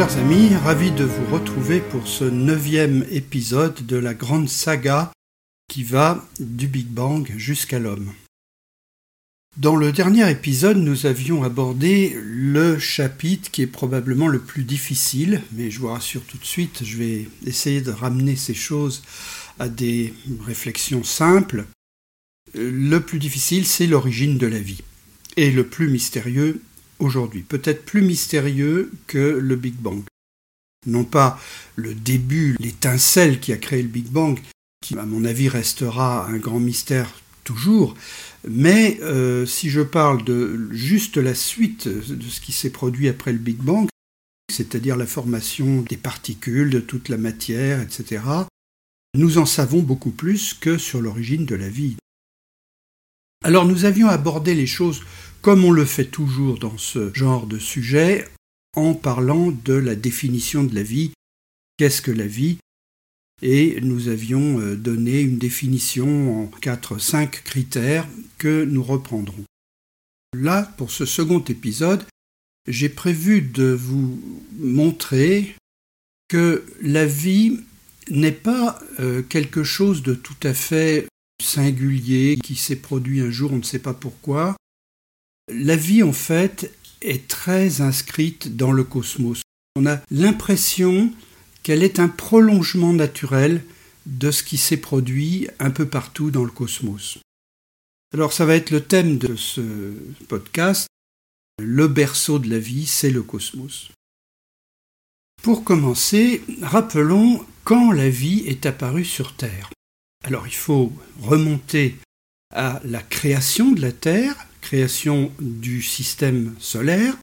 Chers amis, ravi de vous retrouver pour ce neuvième épisode de la grande saga qui va du Big Bang jusqu'à l'homme. Dans le dernier épisode, nous avions abordé le chapitre qui est probablement le plus difficile, mais je vous rassure tout de suite, je vais essayer de ramener ces choses à des réflexions simples. Le plus difficile, c'est l'origine de la vie. Et le plus mystérieux, aujourd'hui, peut-être plus mystérieux que le Big Bang. Non pas le début, l'étincelle qui a créé le Big Bang, qui à mon avis restera un grand mystère toujours, mais euh, si je parle de juste la suite de ce qui s'est produit après le Big Bang, c'est-à-dire la formation des particules, de toute la matière, etc., nous en savons beaucoup plus que sur l'origine de la vie. Alors nous avions abordé les choses comme on le fait toujours dans ce genre de sujet, en parlant de la définition de la vie. Qu'est-ce que la vie Et nous avions euh, donné une définition en 4-5 critères que nous reprendrons. Là, pour ce second épisode, j'ai prévu de vous montrer que la vie n'est pas euh, quelque chose de tout à fait singulier qui s'est produit un jour, on ne sait pas pourquoi, la vie, en fait, est très inscrite dans le cosmos. On a l'impression qu'elle est un prolongement naturel de ce qui s'est produit un peu partout dans le cosmos. Alors ça va être le thème de ce podcast. Le berceau de la vie, c'est le cosmos. Pour commencer, rappelons quand la vie est apparue sur Terre. Alors il faut remonter à la création de la Terre, création du système solaire,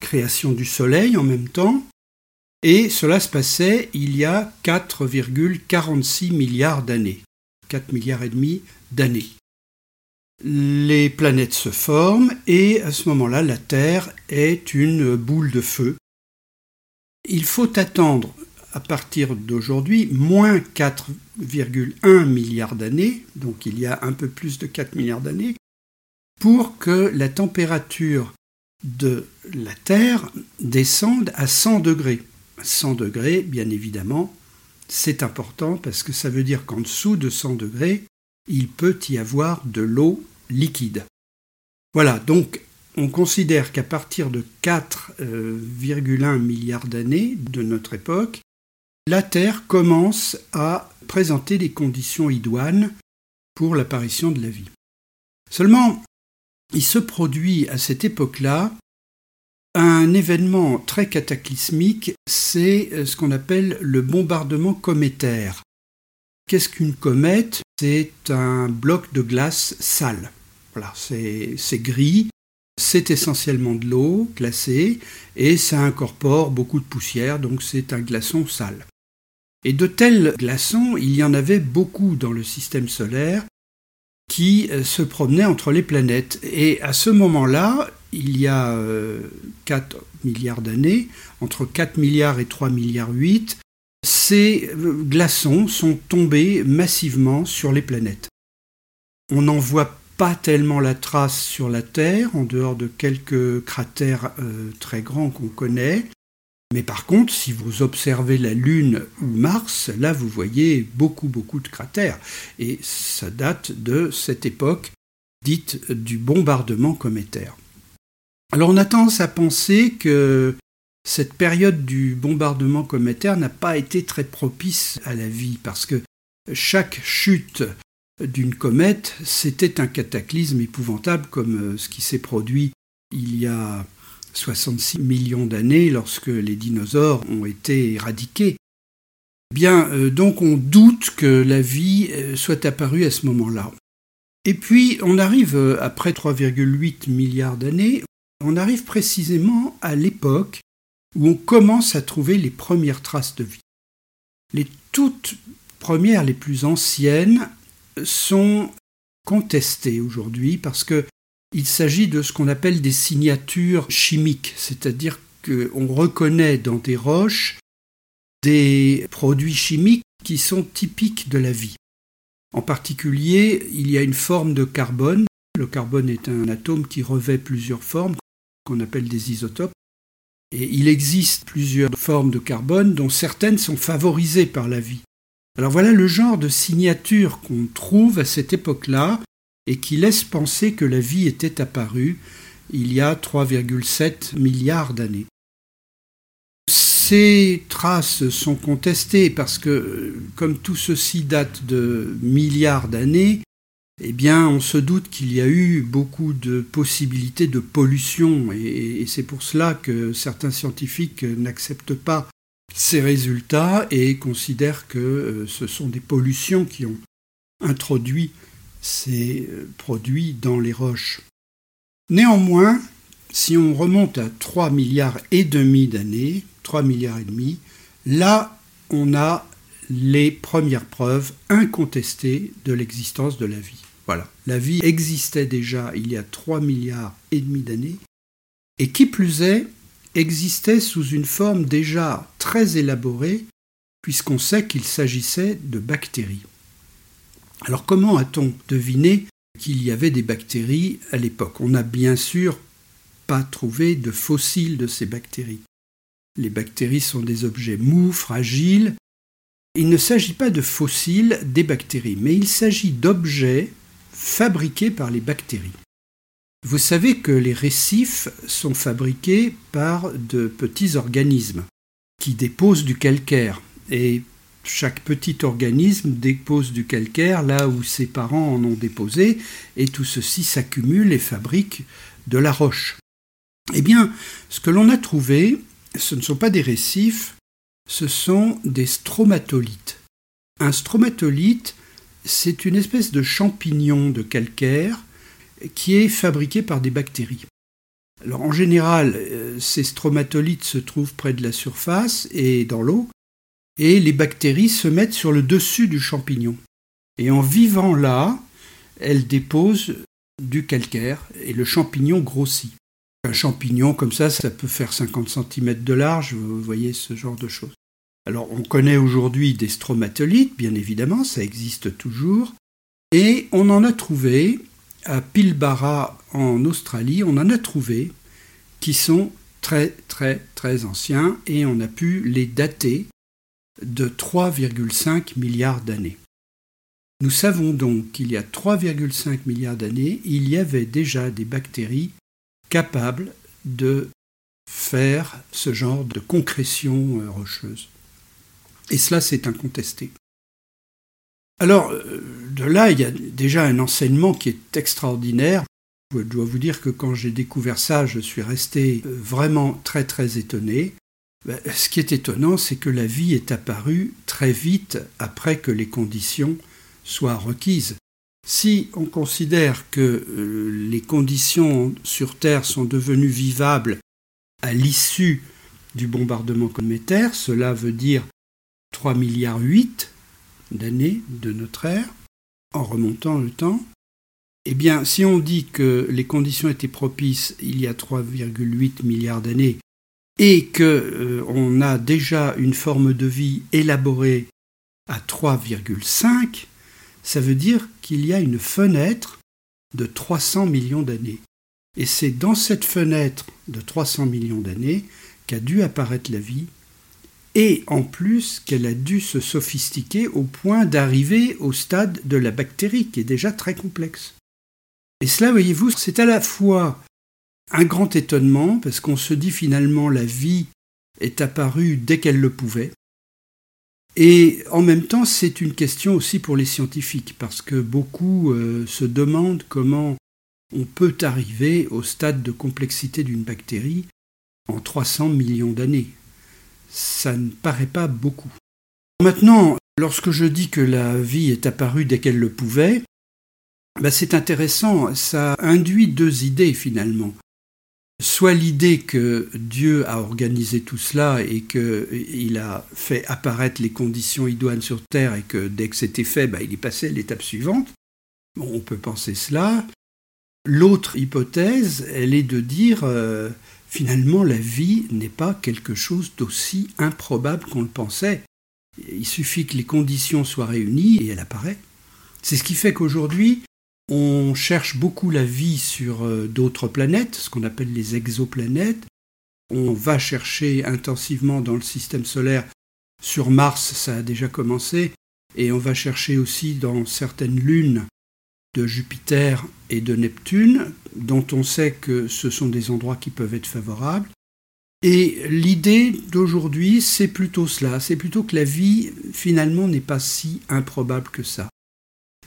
création du Soleil en même temps, et cela se passait il y a 4,46 milliards d'années, 4 milliards et demi d'années. Les planètes se forment et à ce moment-là, la Terre est une boule de feu. Il faut attendre à partir d'aujourd'hui moins 4,1 milliards d'années, donc il y a un peu plus de 4 milliards d'années, pour que la température de la Terre descende à 100 degrés. 100 degrés, bien évidemment, c'est important parce que ça veut dire qu'en dessous de 100 degrés, il peut y avoir de l'eau liquide. Voilà, donc on considère qu'à partir de 4,1 euh, milliards d'années de notre époque, la Terre commence à présenter des conditions idoines pour l'apparition de la vie. Seulement, il se produit à cette époque-là un événement très cataclysmique, c'est euh, ce qu'on appelle le bombardement cométaire. Qu'est-ce qu'une comète? C'est un bloc de glace sale. Voilà, c'est gris, c'est essentiellement de l'eau glacée et ça incorpore beaucoup de poussière, donc c'est un glaçon sale. Et de tels glaçons, il y en avait beaucoup dans le système solaire, qui euh, se promenait entre les planètes. Et à ce moment-là, il y a 4 euh, milliards d'années, entre 4 milliards et 3 milliards 8, ces euh, glaçons sont tombés massivement sur les planètes. On n'en voit pas tellement la trace sur la Terre, en dehors de quelques cratères très grands qu'on connaît, mais par contre, si vous observez la Lune ou Mars, là vous voyez beaucoup beaucoup de cratères. Et ça date de cette époque dite du bombardement cométaire. Alors on a tendance à penser que cette période du bombardement cométaire n'a pas été très propice à la vie, parce que chaque chute d'une comète, c'était un cataclysme épouvantable comme ce qui s'est produit il y a 66 millions d'années lorsque les dinosaures ont été éradiqués. Bien, euh, donc on doute que la vie euh, soit apparue à ce moment-là. Et puis on arrive, euh, après 3,8 milliards d'années, on arrive précisément à l'époque où on commence à trouver les premières traces de vie. Les toutes premières, les plus anciennes, sont contestées aujourd'hui parce que il s'agit de ce qu'on appelle des signatures chimiques, c'est-à-dire qu'on reconnaît dans des roches des produits chimiques qui sont typiques de la vie. En particulier, il y a une forme de carbone. Le carbone est un atome qui revêt plusieurs formes, qu'on appelle des isotopes. Et il existe plusieurs formes de carbone dont certaines sont favorisées par la vie. Alors voilà le genre de signature qu'on trouve à cette époque-là et qui laisse penser que la vie était apparue il y a 3,7 milliards d'années. Ces traces sont contestées parce que, comme tout ceci date de milliards d'années, eh bien, on se doute qu'il y a eu beaucoup de possibilités de pollution, et, c'est pour cela que certains scientifiques n'acceptent pas ces résultats et considèrent que euh, ce sont des pollutions qui ont introduit ces euh, produits dans les roches. Néanmoins, si on remonte à 3 milliards et demi d'années, 3 milliards et demi, là on a les premières preuves incontestées de l'existence de la vie. Voilà, la vie existait déjà il y a 3 milliards et demi d'années, et qui plus est, existait sous une forme déjà très élaborée, puisqu'on sait qu'il s'agissait de bactéries. Alors comment a-t-on deviné qu'il y avait des bactéries à l'époque? On n'a bien sûr pas trouvé de fossiles de ces bactéries. Les bactéries sont des objets mous, fragiles. Il ne s'agit pas de fossiles des bactéries, mais il s'agit d'objets fabriqués par les bactéries. Vous savez que les récifs sont fabriqués par de petits organismes qui déposent du calcaire. Et chaque petit organisme dépose du calcaire là où ses parents en ont déposé, et tout ceci s'accumule et fabrique de la roche. Eh bien, ce que l'on a trouvé, ce ne sont pas des récifs, ce sont des stromatolites. Un stromatolite, c'est une espèce de champignon de calcaire qui est fabriqué par des bactéries. Alors en général, euh, ces stromatolites se trouvent près de la surface et dans l'eau, et les bactéries se mettent sur le dessus du champignon. Et en vivant là, elles déposent du calcaire et le champignon grossit. Un champignon comme ça, ça peut faire 50 cm de large, vous voyez ce genre de choses. Alors on connaît aujourd'hui des stromatolites, bien évidemment, ça existe toujours, et on en a trouvé à Pilbara en Australie, on en a trouvé qui sont très très très anciens et on a pu les dater de 3,5 milliards d'années. Nous savons donc qu'il y a 3,5 milliards d'années, il y avait déjà des bactéries capables de faire ce genre de concrétion euh, rocheuse. Et cela, c'est incontesté. Alors, euh, de là, il y a déjà un enseignement qui est extraordinaire. Je dois vous dire que quand j'ai découvert ça, je suis resté euh, vraiment très très étonné. Ben, ce qui est étonnant, c'est que la vie est apparue très vite après que les conditions soient requises. Si on considère que euh, les conditions sur Terre sont devenues vivables à l'issue du bombardement cométaire, cela veut dire 3 milliards 8 d'années de notre ère, en remontant le temps, eh bien, si on dit que les conditions étaient propices il y a 3,8 milliards d'années et que euh, on a déjà une forme de vie élaborée à 3,5, ça veut dire qu'il y a une fenêtre de 300 millions d'années. Et c'est dans cette fenêtre de 300 millions d'années qu'a dû apparaître la vie et en plus qu'elle a dû se sophistiquer au point d'arriver au stade de la bactérie, qui est déjà très complexe. Et cela, voyez-vous, c'est à la fois un grand étonnement, parce qu'on se dit finalement la vie est apparue dès qu'elle le pouvait, et en même temps c'est une question aussi pour les scientifiques, parce que beaucoup euh, se demandent comment on peut arriver au stade de complexité d'une bactérie en 300 millions d'années ça ne paraît pas beaucoup. Maintenant, lorsque je dis que la vie est apparue dès qu'elle le pouvait, ben c'est intéressant, ça induit deux idées finalement. Soit l'idée que Dieu a organisé tout cela et qu'il a fait apparaître les conditions idoines sur Terre et que dès que c'était fait, ben il est passé à l'étape suivante. on peut penser cela. L'autre hypothèse, elle est de dire euh, Finalement, la vie n'est pas quelque chose d'aussi improbable qu'on le pensait. Il suffit que les conditions soient réunies et elle apparaît. C'est ce qui fait qu'aujourd'hui, on cherche beaucoup la vie sur euh, d'autres planètes, ce qu'on appelle les exoplanètes, On va chercher intensivement dans le système solaire. Sur Mars, ça a déjà commencé. Et on va chercher aussi dans certaines lunes de Jupiter et de Neptune, dont on sait que ce sont des endroits qui peuvent être favorables. Et l'idée d'aujourd'hui, c'est plutôt cela, c'est plutôt que la vie, finalement, n'est pas si improbable que ça.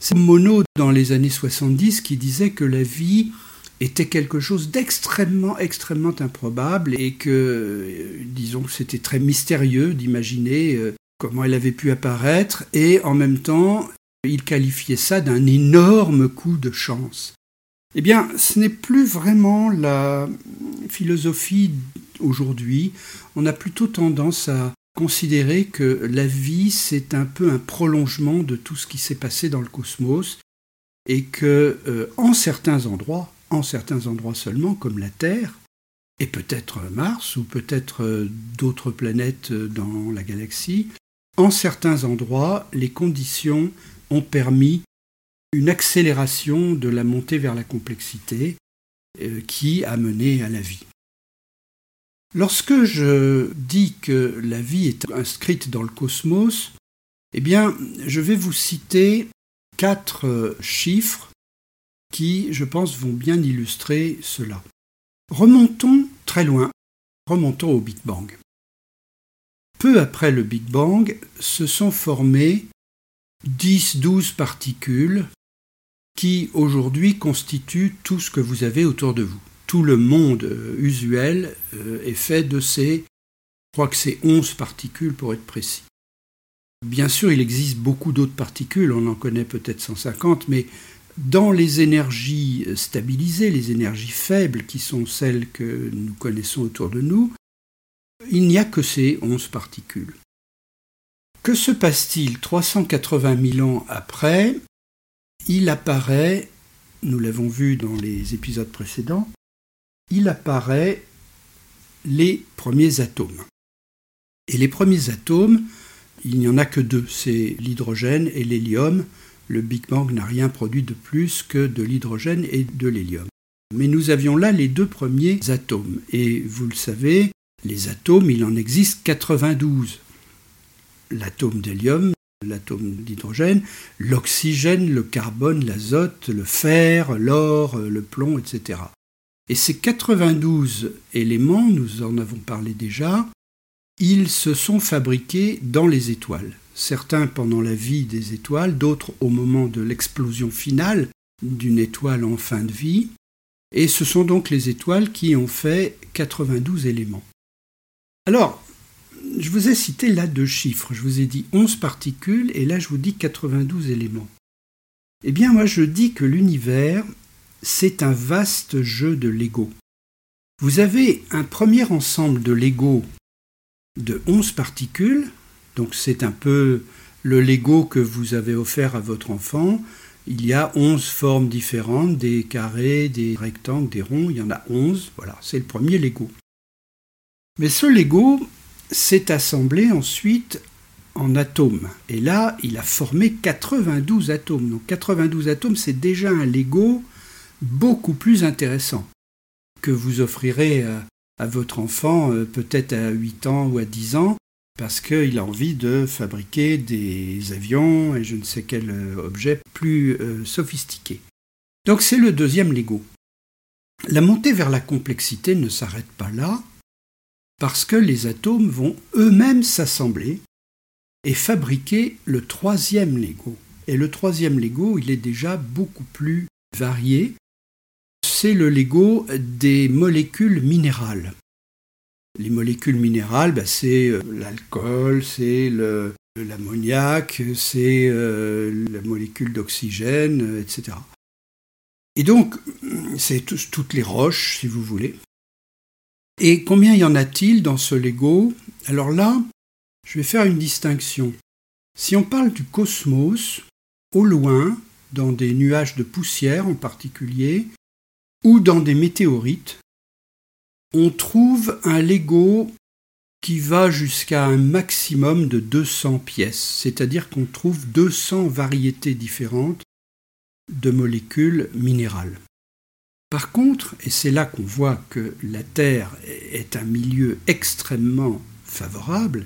C'est Monod dans les années 70 qui disait que la vie était quelque chose d'extrêmement, extrêmement improbable et que, euh, disons c'était très mystérieux d'imaginer euh, comment elle avait pu apparaître et en même temps, il qualifiait ça d'un énorme coup de chance. Eh bien, ce n'est plus vraiment la philosophie aujourd'hui. On a plutôt tendance à considérer que la vie, c'est un peu un prolongement de tout ce qui s'est passé dans le cosmos et que, euh, en certains endroits, en certains endroits seulement, comme la Terre, et peut-être Mars ou peut-être euh, d'autres planètes euh, dans la galaxie, en certains endroits, les conditions ont permis une accélération de la montée vers la complexité euh, qui a mené à la vie. Lorsque je dis que la vie est inscrite dans le cosmos, eh bien, je vais vous citer quatre euh, chiffres qui, je pense, vont bien illustrer cela. Remontons très loin, remontons au Big Bang. Peu après le Big Bang, se sont formées 10-12 particules qui aujourd'hui constituent tout ce que vous avez autour de vous. Tout le monde euh, usuel euh, est fait de ces, crois que c'est 11 particules pour être précis. Bien sûr, il existe beaucoup d'autres particules, on en connaît peut-être 150, mais dans les énergies stabilisées, les énergies faibles, qui sont celles que nous connaissons autour de nous, il n'y a que ces 11 particules. Que se passe-t-il 380 000 ans après? Il apparaît, nous l'avons vu dans les épisodes précédents, il apparaît les premiers atomes. Et les premiers atomes, il n'y en a que deux, c'est l'hydrogène et l'hélium. Le Big Bang n'a rien produit de plus que de l'hydrogène et de l'hélium. Mais nous avions là les deux premiers atomes. Et vous le savez, les atomes, il en existe 92. L'atome d'hélium l'atome d'hydrogène, l'oxygène, le carbone, l'azote, le fer, l'or, le plomb, etc. Et ces 92 éléments, nous en avons parlé déjà, ils se sont fabriqués dans les étoiles. Certains pendant la vie des étoiles, d'autres au moment de l'explosion finale d'une étoile en fin de vie. Et ce sont donc les étoiles qui ont fait 92 éléments. Alors, je vous ai cité là deux chiffres. Je vous ai dit 11 particules et là je vous dis 92 éléments. Eh bien moi je dis que l'univers, c'est un vaste jeu de Lego. Vous avez un premier ensemble de Lego de 11 particules, donc c'est un peu le Lego que vous avez offert à votre enfant. Il y a 11 formes différentes, des carrés, des rectangles, des ronds, il y en a 11, voilà, c'est le premier Lego. Mais ce Lego, s'est assemblé ensuite en atomes. Et là, il a formé 92 atomes. Donc 92 atomes, c'est déjà un Lego beaucoup plus intéressant que vous offrirez à, votre enfant euh, peut-être à 8 ans ou à 10 ans parce qu'il a envie de fabriquer des avions et je ne sais quel euh, objet plus euh, sophistiqué. Donc c'est le deuxième Lego. La montée vers la complexité ne s'arrête pas là, parce que les atomes vont eux-mêmes s'assembler et fabriquer le troisième Lego. Et le troisième Lego, il est déjà beaucoup plus varié. C'est le Lego des molécules minérales. Les molécules minérales, bah, c'est euh, l'alcool, c'est l'ammoniac, c'est euh, la molécule d'oxygène, euh, etc. Et donc, c'est toutes les roches, si vous voulez. Et combien y en a-t-il dans ce Lego? Alors là, je vais faire une distinction. Si on parle du cosmos, au loin, dans des nuages de poussière en particulier, ou dans des météorites, on trouve un Lego qui va jusqu'à un maximum de 200 pièces, c'est-à-dire qu'on trouve 200 variétés différentes de molécules minérales. Par contre, et c'est là qu'on voit que la Terre est un milieu extrêmement favorable,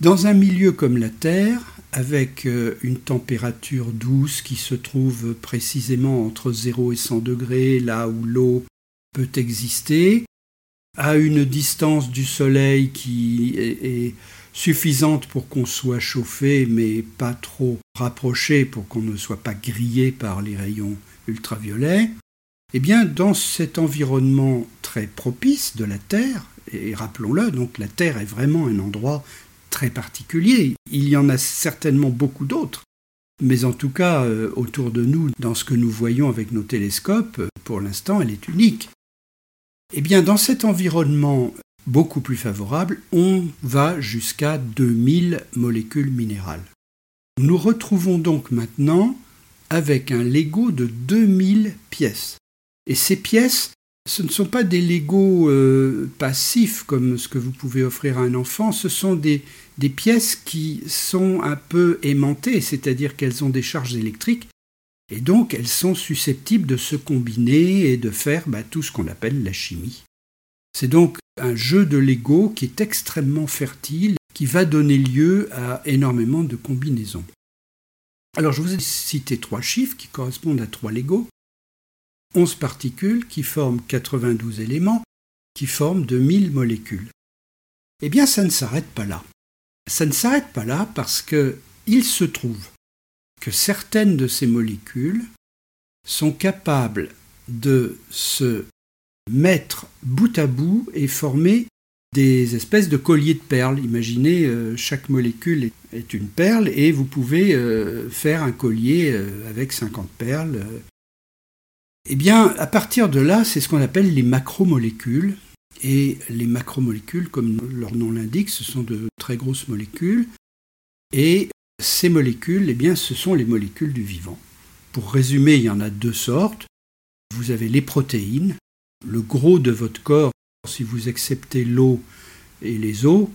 dans un milieu comme la Terre, avec euh, une température douce qui se trouve précisément entre 0 et 100 degrés, là où l'eau peut exister, à une distance du Soleil qui est suffisante pour qu'on soit chauffé, mais pas trop rapproché pour qu'on ne soit pas grillé par les rayons ultraviolets, eh bien, dans cet environnement très propice de la Terre, et rappelons-le, donc la Terre est vraiment un endroit très particulier, il y en a certainement beaucoup d'autres, mais en tout cas, euh, autour de nous, dans ce que nous voyons avec nos télescopes, pour l'instant, elle est unique. Eh bien, dans cet environnement beaucoup plus favorable, on va jusqu'à 2000 molécules minérales. Nous retrouvons donc maintenant avec un Lego de 2000 pièces. Et ces pièces, ce ne sont pas des Lego euh, passifs comme ce que vous pouvez offrir à un enfant, ce sont des, pièces qui sont un peu aimantées, c'est-à-dire qu'elles ont des charges électriques, et donc elles sont susceptibles de se combiner et de faire bah, tout ce qu'on appelle la chimie. C'est donc un jeu de Lego qui est extrêmement fertile, qui va donner lieu à énormément de combinaisons. Alors je vous ai cité trois chiffres qui correspondent à trois Lego. 11 particules qui forment 92 éléments, qui forment 2000 molécules. Eh bien, ça ne s'arrête pas là. Ça ne s'arrête pas là parce que il se trouve que certaines de ces molécules sont capables de se mettre bout à bout et former des espèces de colliers de perles. Imaginez, euh, chaque molécule est, une perle et vous pouvez euh, faire un collier euh, avec 50 perles. Eh bien, à partir de là, c'est ce qu'on appelle les macromolécules. Et les macromolécules, comme leur nom l'indique, ce sont de très grosses molécules. Et ces molécules, eh bien, ce sont les molécules du vivant. Pour résumer, il y en a deux sortes. Vous avez les protéines, le gros de votre corps, si vous acceptez l'eau et les os,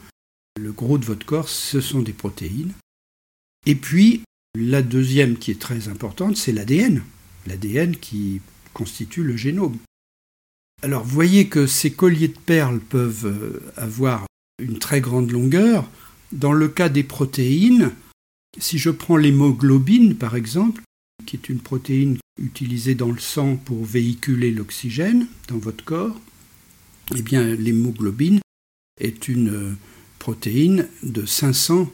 le gros de votre corps, ce sont des protéines. Et puis, la deuxième qui est très importante, c'est l'ADN. L'ADN qui constitue le génome. Alors, vous voyez que ces colliers de perles peuvent euh, avoir une très grande longueur. Dans le cas des protéines, si je prends l'hémoglobine, par exemple, qui est une protéine utilisée dans le sang pour véhiculer l'oxygène dans votre corps, eh bien l'hémoglobine est une euh, protéine de 500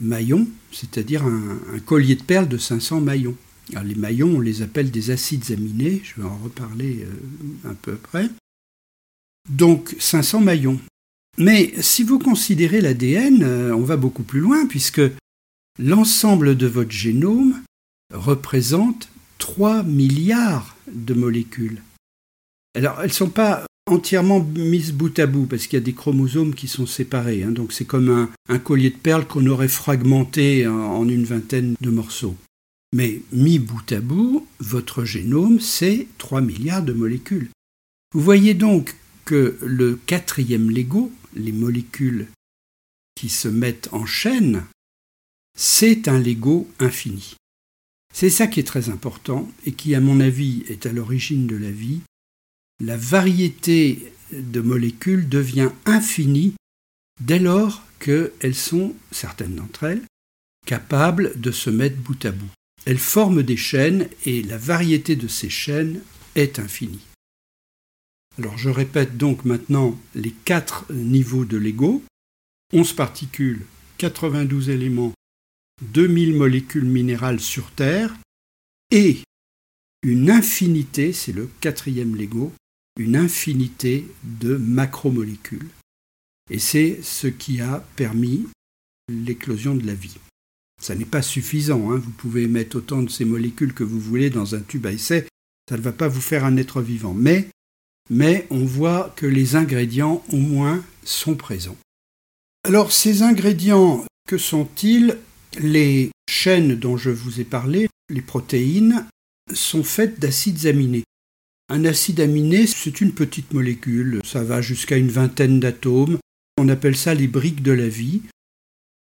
maillons, c'est-à-dire un, collier de perles de 500 maillons. Les maillons, on les appelle des acides aminés, je vais en reparler euh, un peu après. Donc 500 maillons. Mais si vous considérez l'ADN, euh, on va beaucoup plus loin, puisque l'ensemble de votre génome représente 3 milliards de molécules. Alors, elles ne sont pas entièrement mises bout à bout parce qu'il y a des chromosomes qui sont séparés. Hein. donc, c'est comme un, collier de perles qu'on aurait fragmenté en, une vingtaine de morceaux. Mais mis bout à bout, votre génome, c'est 3 milliards de molécules. Vous voyez donc que le quatrième Lego, les molécules qui se mettent en chaîne, c'est un Lego infini. C'est ça qui est très important et qui, à mon avis, est à l'origine de la vie. La variété de molécules devient infinie dès lors qu'elles sont, certaines d'entre elles, capables de se mettre bout à bout. Elles forment des chaînes et la variété de ces chaînes est infinie. Alors je répète donc maintenant les quatre niveaux de Lego. 11 particules, 92 éléments, 2000 molécules minérales sur Terre et une infinité, c'est le quatrième Lego, une infinité de macromolécules. Et c'est ce qui a permis l'éclosion de la vie. Ça n'est pas suffisant, hein. vous pouvez mettre autant de ces molécules que vous voulez dans un tube à essai, ça ne va pas vous faire un être vivant. Mais, mais on voit que les ingrédients, au moins, sont présents. Alors ces ingrédients, que sont-ils? Les chaînes dont je vous ai parlé, les protéines, sont faites d'acides aminés. Un acide aminé, c'est une petite molécule, ça va jusqu'à une vingtaine d'atomes. On appelle ça les briques de la vie,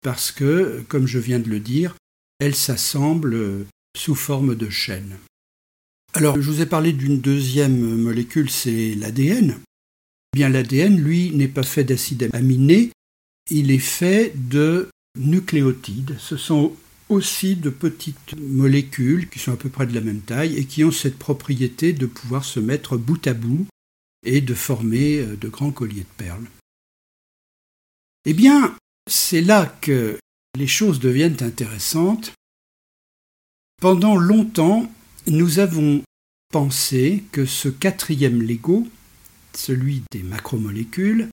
parce que, comme je viens de le dire, elles s'assemblent sous forme de chaînes. Alors, je vous ai parlé d'une deuxième molécule, c'est l'ADN. Eh bien, l'ADN, lui, n'est pas fait d'acides aminés, il est fait de nucléotides. Ce sont aussi de petites molécules qui sont à peu près de la même taille et qui ont cette propriété de pouvoir se mettre bout à bout et de former euh, de grands colliers de perles. Eh bien, c'est là que les choses deviennent intéressantes. Pendant longtemps, nous avons pensé que ce quatrième Lego, celui des macromolécules,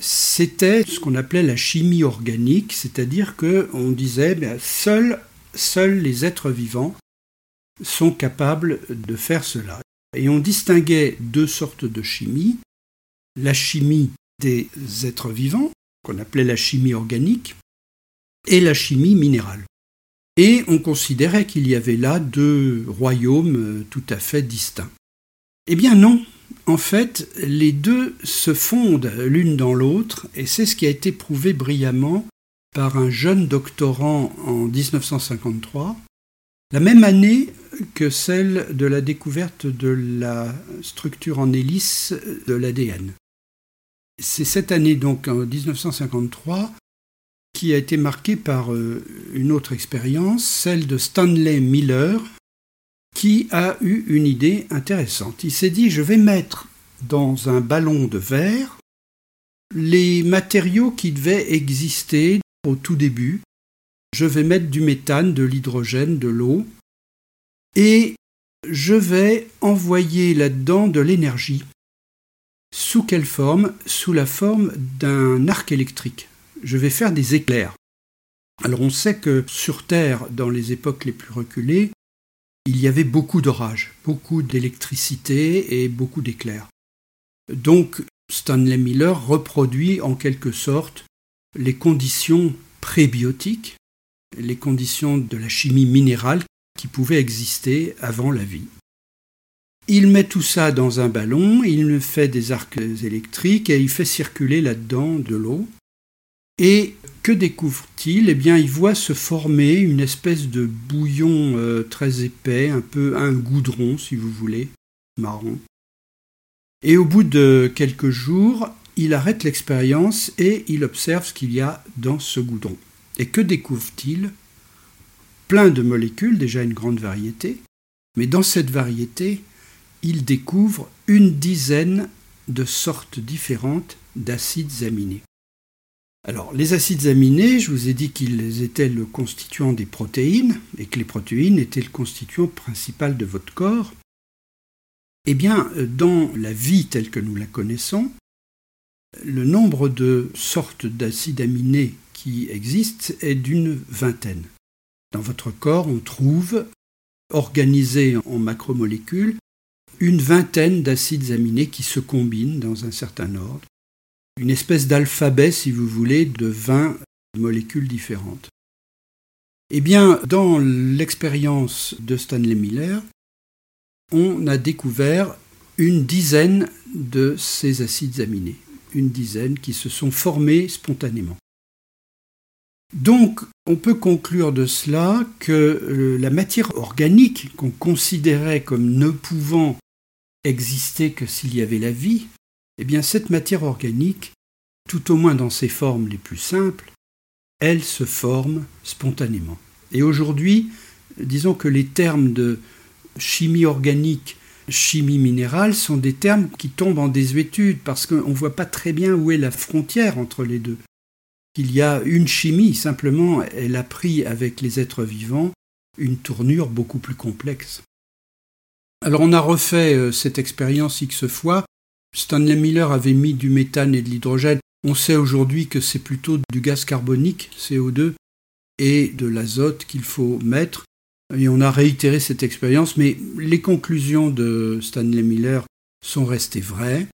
c'était ce qu'on appelait la chimie organique, c'est-à-dire qu'on disait ben, seuls, seuls les êtres vivants sont capables de faire cela. Et on distinguait deux sortes de chimie, la chimie des êtres vivants, qu'on appelait la chimie organique, et la chimie minérale. Et on considérait qu'il y avait là deux royaumes euh, tout à fait distincts. Eh bien non, en fait, les deux se fondent l'une dans l'autre, et c'est ce qui a été prouvé brillamment par un jeune doctorant en 1953, la même année que celle de la découverte de la structure en hélice de l'ADN. C'est cette année, donc en 1953, qui a été marquée par euh, une autre expérience, celle de Stanley Miller, qui a eu une idée intéressante. Il s'est dit, je vais mettre dans un ballon de verre les matériaux qui devaient exister au tout début. Je vais mettre du méthane, de l'hydrogène, de l'eau, et je vais envoyer là-dedans de l'énergie. Sous quelle forme? Sous la forme d'un arc électrique. Je vais faire des éclairs. Alors on sait que sur Terre, dans les époques les plus reculées, il y avait beaucoup d'orages, beaucoup d'électricité et beaucoup d'éclairs. Donc Stanley Miller reproduit en quelque sorte les conditions prébiotiques, les conditions de la chimie minérale qui pouvaient exister avant la vie. Il met tout ça dans un ballon, il fait des arcs électriques et il fait circuler là-dedans de l'eau. Et que découvre-t-il? Eh bien, il voit se former une espèce de bouillon euh, très épais, un peu un goudron, si vous voulez, marron. Et au bout de quelques jours, il arrête l'expérience et il observe ce qu'il y a dans ce goudron. Et que découvre-t-il? Plein de molécules, déjà une grande variété, mais dans cette variété, il découvre une dizaine de sortes différentes d'acides aminés. Alors, les acides aminés, je vous ai dit qu'ils étaient le constituant des protéines et que les protéines étaient le constituant principal de votre corps. Eh bien, dans la vie telle que nous la connaissons, le nombre de sortes d'acides aminés qui existent est d'une vingtaine. Dans votre corps, on trouve, organisés en macromolécules, une vingtaine d'acides aminés qui se combinent dans un certain ordre une espèce d'alphabet, si vous voulez, de 20 molécules différentes. Eh bien, dans l'expérience de Stanley Miller, on a découvert une dizaine de ces acides aminés, une dizaine qui se sont formés spontanément. Donc, on peut conclure de cela que euh, la matière organique qu'on considérait comme ne pouvant exister que s'il y avait la vie, eh bien cette matière organique, tout au moins dans ses formes les plus simples, elle se forme spontanément. Et aujourd'hui, disons que les termes de chimie organique, chimie minérale sont des termes qui tombent en désuétude parce qu'on ne voit pas très bien où est la frontière entre les deux. Qu'il y a une chimie, simplement, elle a pris avec les êtres vivants une tournure beaucoup plus complexe. Alors on a refait euh, cette expérience X fois Stanley Miller avait mis du méthane et de l'hydrogène. On sait aujourd'hui que c'est plutôt du gaz carbonique, CO2, et de l'azote qu'il faut mettre. Et on a réitéré cette expérience, mais les conclusions de Stanley Miller sont restées vraies.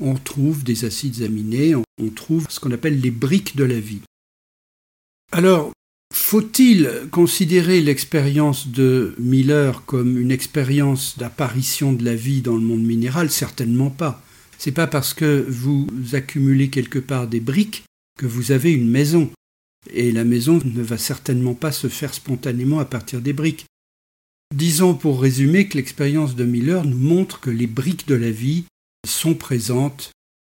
On trouve des acides aminés, on trouve ce qu'on appelle les briques de la vie. Alors, faut-il considérer l'expérience de Miller comme une expérience d'apparition de la vie dans le monde minéral? Certainement pas. C'est pas parce que vous accumulez quelque part des briques que vous avez une maison. Et la maison ne va certainement pas se faire spontanément à partir des briques. Disons pour résumer que l'expérience de Miller nous montre que les briques de la vie sont présentes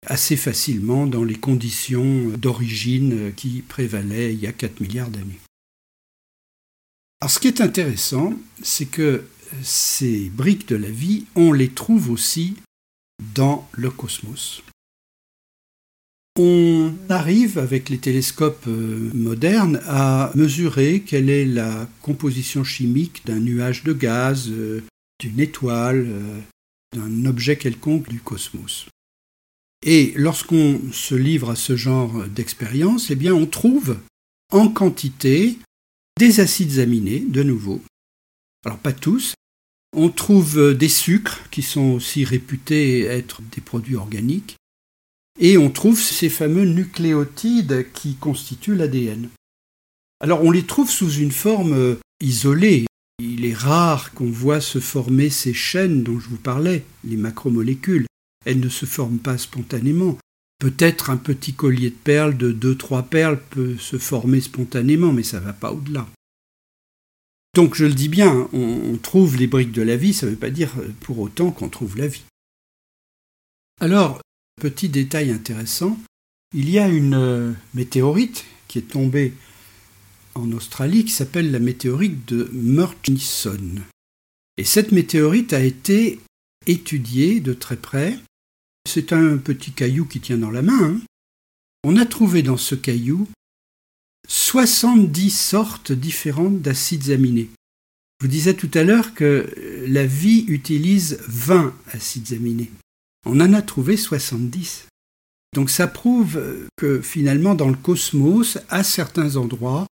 assez facilement dans les conditions d'origine qui prévalaient il y a 4 milliards d'années. Alors ce qui est intéressant, c'est que ces briques de la vie, on les trouve aussi dans le cosmos. On arrive avec les télescopes euh, modernes à mesurer quelle est la composition chimique d'un nuage de gaz, euh, d'une étoile, euh, d'un objet quelconque du cosmos. Et lorsqu'on se livre à ce genre d'expérience, eh bien on trouve en quantité des acides aminés, de nouveau. Alors pas tous. On trouve des sucres qui sont aussi réputés être des produits organiques. Et on trouve ces fameux nucléotides qui constituent l'ADN. Alors on les trouve sous une forme isolée. Il est rare qu'on voit se former ces chaînes dont je vous parlais, les macromolécules. Elles ne se forment pas spontanément. Peut-être un petit collier de perles de 2-3 perles peut se former spontanément, mais ça ne va pas au-delà. Donc je le dis bien, on, trouve les briques de la vie, ça ne veut pas dire pour autant qu'on trouve la vie. Alors, petit détail intéressant, il y a une euh, météorite qui est tombée en Australie qui s'appelle la météorite de Murchison. Et cette météorite a été étudiée de très près c'est un petit caillou qui tient dans la main. Hein. On a trouvé dans ce caillou 70 sortes différentes d'acides aminés. Je vous disais tout à l'heure que la vie utilise 20 acides aminés. On en a trouvé 70. Donc ça prouve que finalement dans le cosmos, à certains endroits,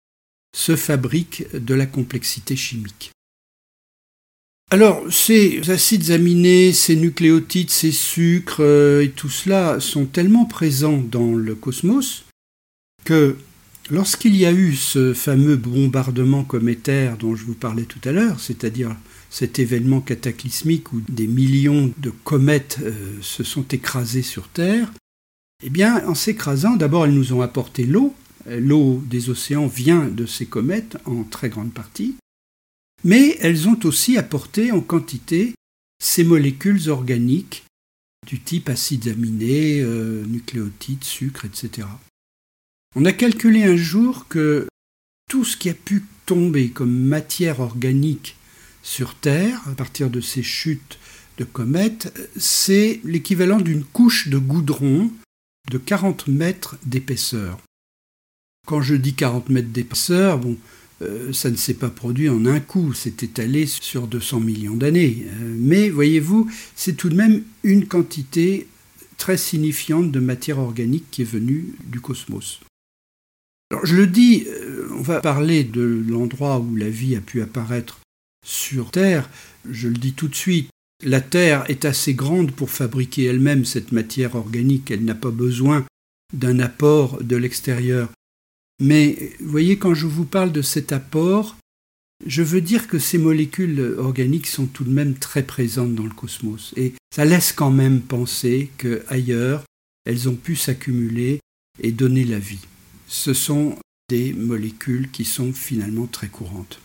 se fabrique de la complexité chimique. Alors, ces acides aminés, ces nucléotides, ces sucres euh, et tout cela sont tellement présents dans le cosmos que lorsqu'il y a eu ce fameux bombardement cométaire dont je vous parlais tout à l'heure, c'est-à-dire cet événement cataclysmique où des millions de comètes euh, se sont écrasées sur Terre, eh bien, en s'écrasant, d'abord, elles nous ont apporté l'eau. L'eau des océans vient de ces comètes en très grande partie mais elles ont aussi apporté en quantité ces molécules organiques du type acides aminés, euh, nucléotides, sucres, etc. On a calculé un jour que tout ce qui a pu tomber comme matière organique sur Terre, à partir de ces chutes de comètes, c'est l'équivalent d'une couche de goudron de 40 mètres d'épaisseur. Quand je dis 40 mètres d'épaisseur, bon, euh, ça ne s'est pas produit en un coup, c'est étalé sur 200 millions d'années. Euh, mais voyez-vous, c'est tout de même une quantité très signifiante de matière organique qui est venue du cosmos. Alors je le dis, euh, on va parler de l'endroit où la vie a pu apparaître sur Terre. Je le dis tout de suite, la Terre est assez grande pour fabriquer elle-même cette matière organique, elle n'a pas besoin d'un apport de l'extérieur. Mais voyez, quand je vous parle de cet apport, je veux dire que ces molécules organiques sont tout de même très présentes dans le cosmos. Et ça laisse quand même penser qu'ailleurs, elles ont pu s'accumuler et donner la vie. Ce sont des molécules qui sont finalement très courantes.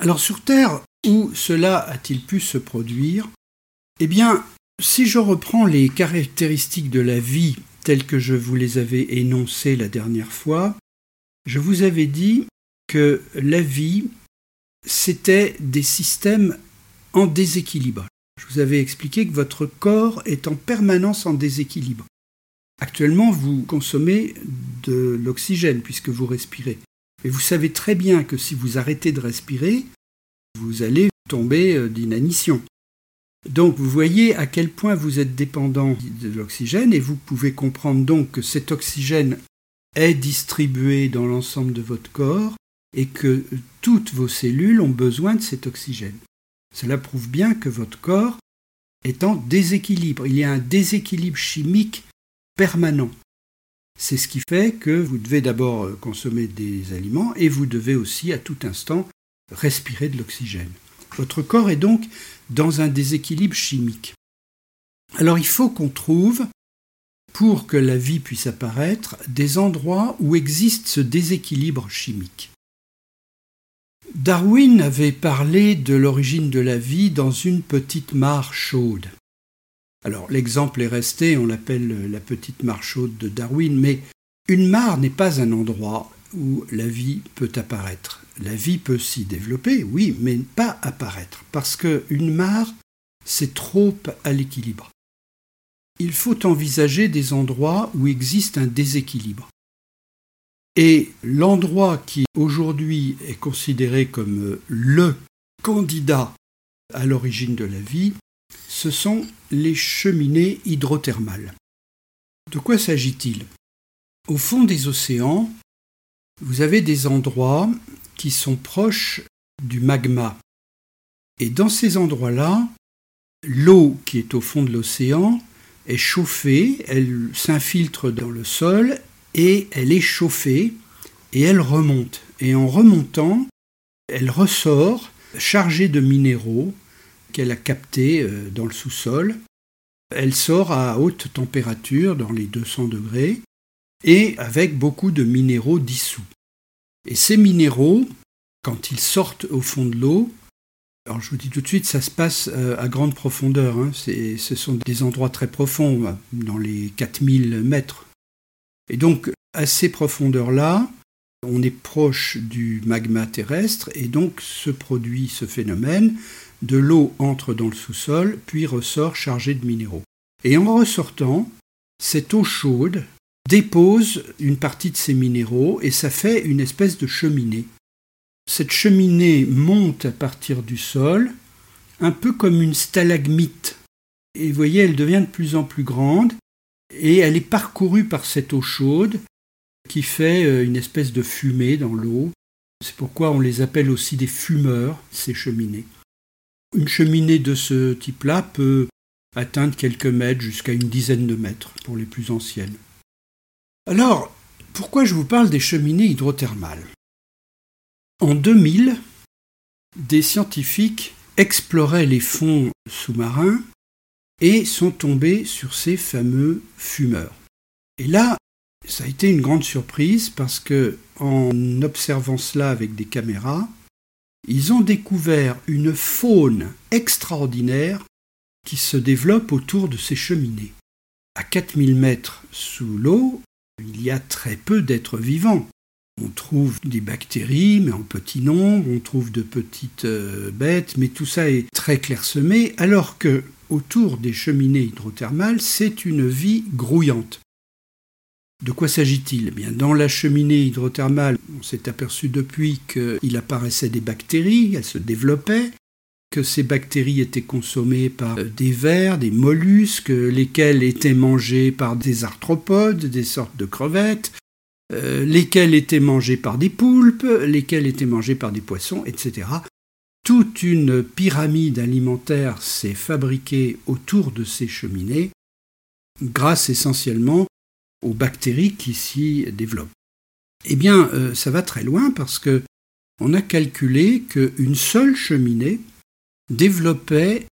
Alors sur Terre, où cela a-t-il pu se produire? Eh bien, si je reprends les caractéristiques de la vie tels que je vous les avais énoncés la dernière fois, je vous avais dit que la vie, c'était des systèmes en déséquilibre. Je vous avais expliqué que votre corps est en permanence en déséquilibre. Actuellement, vous consommez de l'oxygène puisque vous respirez. Et vous savez très bien que si vous arrêtez de respirer, vous allez tomber euh, d'inanition. Donc vous voyez à quel point vous êtes dépendant de l'oxygène et vous pouvez comprendre donc que cet oxygène est distribué dans l'ensemble de votre corps et que toutes vos cellules ont besoin de cet oxygène. Cela prouve bien que votre corps est en déséquilibre. Il y a un déséquilibre chimique permanent. C'est ce qui fait que vous devez d'abord consommer des aliments et vous devez aussi à tout instant respirer de l'oxygène. Votre corps est donc dans un déséquilibre chimique. Alors il faut qu'on trouve, pour que la vie puisse apparaître, des endroits où existe ce déséquilibre chimique. Darwin avait parlé de l'origine de la vie dans une petite mare chaude. Alors l'exemple est resté, on l'appelle la petite mare chaude de Darwin, mais une mare n'est pas un endroit où la vie peut apparaître. La vie peut s'y développer, oui, mais pas apparaître, parce qu'une mare, c'est trop à l'équilibre. Il faut envisager des endroits où existe un déséquilibre. Et l'endroit qui aujourd'hui est considéré comme le candidat à l'origine de la vie, ce sont les cheminées hydrothermales. De quoi s'agit-il? Au fond des océans, vous avez des endroits qui sont proches du magma. Et dans ces endroits-là, l'eau qui est au fond de l'océan est chauffée, elle s'infiltre dans le sol et elle est chauffée et elle remonte. Et en remontant, elle ressort chargée de minéraux qu'elle a captés euh, dans le sous-sol. Elle sort à haute température, dans les 200 degrés, et avec beaucoup de minéraux dissous. Et ces minéraux, quand ils sortent au fond de l'eau, alors je vous dis tout de suite, ça se passe euh, à grande profondeur. Hein. ce sont des endroits très profonds, dans les 4000 mètres. Et donc, à ces profondeurs-là, on est proche du magma terrestre et donc se produit ce phénomène. De l'eau entre dans le sous-sol, puis ressort chargée de minéraux. Et en ressortant, cette eau chaude dépose une partie de ces minéraux et ça fait une espèce de cheminée. Cette cheminée monte à partir du sol, un peu comme une stalagmite. Et vous voyez, elle devient de plus en plus grande et elle est parcourue par cette eau chaude qui fait euh, une espèce de fumée dans l'eau. C'est pourquoi on les appelle aussi des fumeurs, ces cheminées. Une cheminée de ce type-là peut atteindre quelques mètres jusqu'à une dizaine de mètres pour les plus anciennes. Alors, pourquoi je vous parle des cheminées hydrothermales? En 2000, des scientifiques exploraient les fonds sous-marins et sont tombés sur ces fameux fumeurs. Et là, ça a été une grande surprise parce que, en observant cela avec des caméras, ils ont découvert une faune extraordinaire qui se développe autour de ces cheminées. À 4000 mètres sous l'eau, il y a très peu d'êtres vivants. On trouve des bactéries, mais en petit nombre, on trouve de petites euh, bêtes, mais tout ça est très clairsemé, alors que autour des cheminées hydrothermales, c'est une vie grouillante. De quoi s'agit-il? Eh bien, Dans la cheminée hydrothermale, on s'est aperçu depuis qu'il apparaissait des bactéries, elles se développaient, que ces bactéries étaient consommées par euh, des vers, des mollusques, lesquels étaient mangés par des arthropodes, des sortes de crevettes, euh, lesquels étaient mangés par des poulpes, lesquels étaient mangés par des poissons, etc. Toute une pyramide alimentaire s'est fabriquée autour de ces cheminées, grâce essentiellement aux bactéries qui s'y développent. Eh bien, euh, ça va très loin parce que on a calculé qu'une seule cheminée développait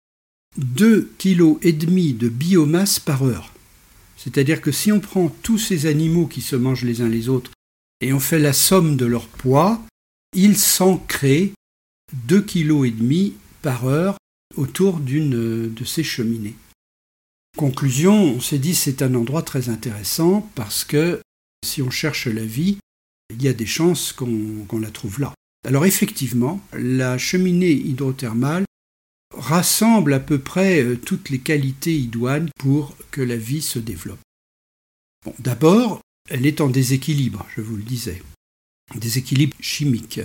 2,5 kg de biomasse par heure. C'est-à-dire que si on prend tous ces animaux qui se mangent les uns les autres et on fait la somme de leur poids, ils s'en créent 2,5 kg par heure autour d'une de ces cheminées. Conclusion, on s'est dit c'est un endroit très intéressant parce que si on cherche la vie, il y a des chances qu'on la trouve là. Alors effectivement, la cheminée hydrothermale rassemble à peu près euh, toutes les qualités idoines pour que la vie se développe. D'abord, elle est en déséquilibre, je vous le disais, déséquilibre chimique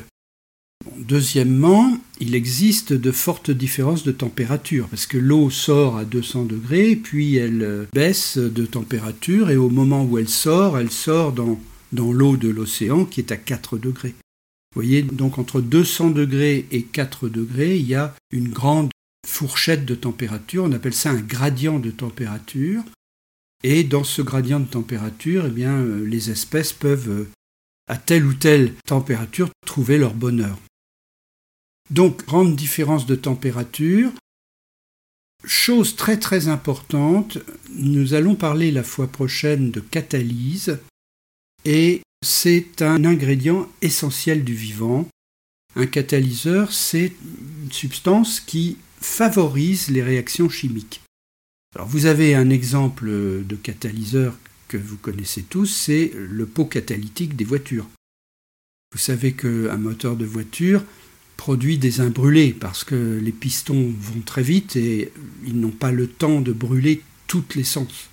deuxièmement, il existe de fortes différences de température, parce que l'eau sort à 200 degrés, puis elle euh, baisse de température, et au moment où elle sort, elle sort dans, dans l'eau de l'océan qui est à 4 degrés. Vous voyez, donc entre 200 degrés et 4 degrés, il y a une grande fourchette de température, on appelle ça un gradient de température, et dans ce gradient de température, eh bien, euh, les espèces peuvent, euh, à telle ou telle température, trouver leur bonheur. Donc, grande différence de température. Chose très très importante, nous allons parler la fois prochaine de catalyse et c'est un ingrédient essentiel du vivant Un catalyseur, c'est une substance qui favorise les réactions chimiques. Alors vous avez un exemple de catalyseur que vous connaissez tous, c'est le pot catalytique des voitures. Vous savez qu'un moteur de voiture produit des imbrûlés parce que les pistons vont très vite et ils n'ont pas le temps de brûler toute l'essence.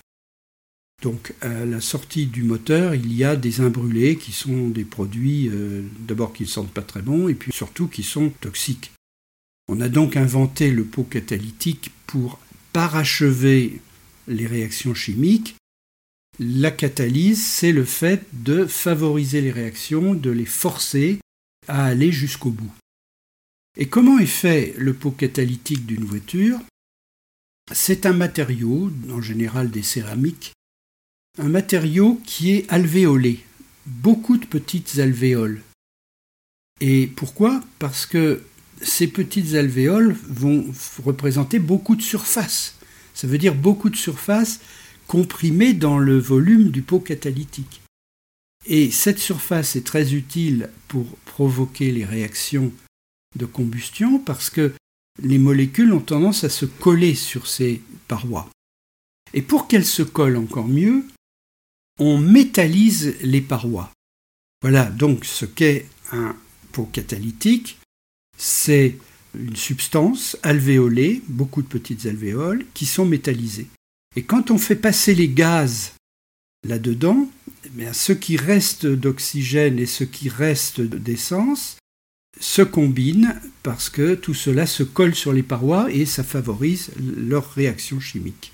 Donc à la sortie du moteur, il y a des imbrûlés qui sont des produits euh, d'abord qui ne sentent pas très bon et puis surtout qui sont toxiques. On a donc inventé le pot catalytique pour parachever les réactions chimiques. La catalyse, c'est le fait de favoriser les réactions, de les forcer à aller jusqu'au bout. Et comment est fait le pot catalytique d'une voiture? C'est un matériau, en général des céramiques, un matériau qui est alvéolé, beaucoup de petites alvéoles. Et pourquoi? Parce que ces petites alvéoles vont représenter beaucoup de surface. Ça veut dire beaucoup de surface comprimée dans le volume du pot catalytique. Et cette surface est très utile pour provoquer les réactions de combustion parce que les molécules ont tendance à se coller sur ces parois. Et pour qu'elles se collent encore mieux, on métallise les parois. Voilà donc ce qu'est un pot catalytique. C'est une substance alvéolée, beaucoup de petites alvéoles, qui sont métallisées. Et quand on fait passer les gaz là-dedans, eh ce qui reste d'oxygène et ce qui reste d'essence se combinent parce que tout cela se colle sur les parois et ça favorise leur réaction chimique.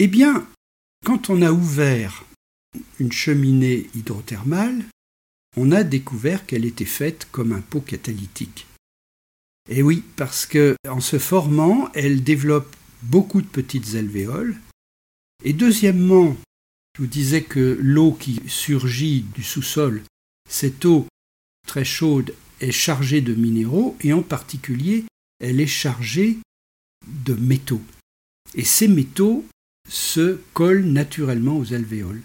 Eh bien, quand on a ouvert une cheminée hydrothermale, on a découvert qu'elle était faite comme un pot catalytique. Et oui, parce que en se formant, elle développe beaucoup de petites alvéoles. Et deuxièmement, je vous disais que l'eau qui surgit du sous-sol, cette eau très chaude est chargée de minéraux et en particulier, elle est chargée de métaux. Et ces métaux se collent naturellement aux alvéoles.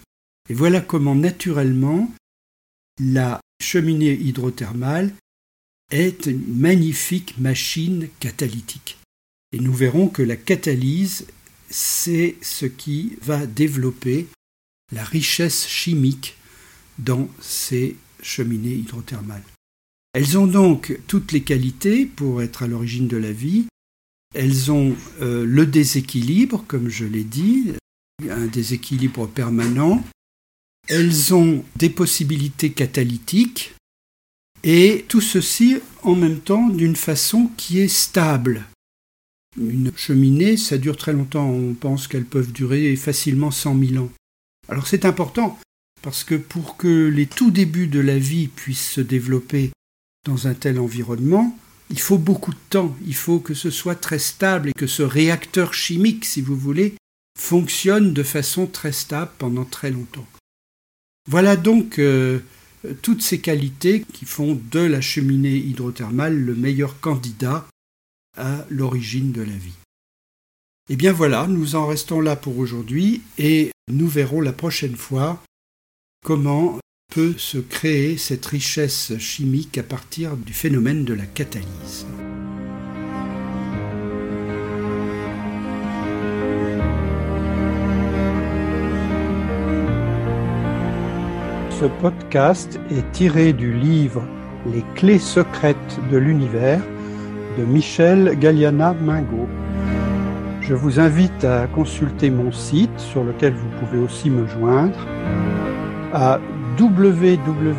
Et voilà comment naturellement la cheminée hydrothermale est une magnifique machine catalytique. Et nous verrons que la catalyse, c'est ce qui va développer la richesse chimique dans ces cheminées hydrothermales. Elles ont donc toutes les qualités pour être à l'origine de la vie. Elles ont euh, le déséquilibre, comme je l'ai dit, un déséquilibre permanent. Elles ont des possibilités catalytiques et tout ceci en même temps d'une façon qui est stable. Une cheminée, ça dure très longtemps, on pense qu'elles peuvent durer facilement 100 000 ans. Alors c'est important, parce que pour que les tout débuts de la vie puissent se développer dans un tel environnement, il faut beaucoup de temps, il faut que ce soit très stable et que ce réacteur chimique, si vous voulez, fonctionne de façon très stable pendant très longtemps. Voilà donc euh, toutes ces qualités qui font de la cheminée hydrothermale le meilleur candidat à l'origine de la vie. Et eh bien voilà, nous en restons là pour aujourd'hui et nous verrons la prochaine fois comment peut se créer cette richesse chimique à partir du phénomène de la catalyse. Ce podcast est tiré du livre Les clés secrètes de l'univers de Michel Galliana Mingo. Je vous invite à consulter mon site sur lequel vous pouvez aussi me joindre à www.mgm-ec.fr.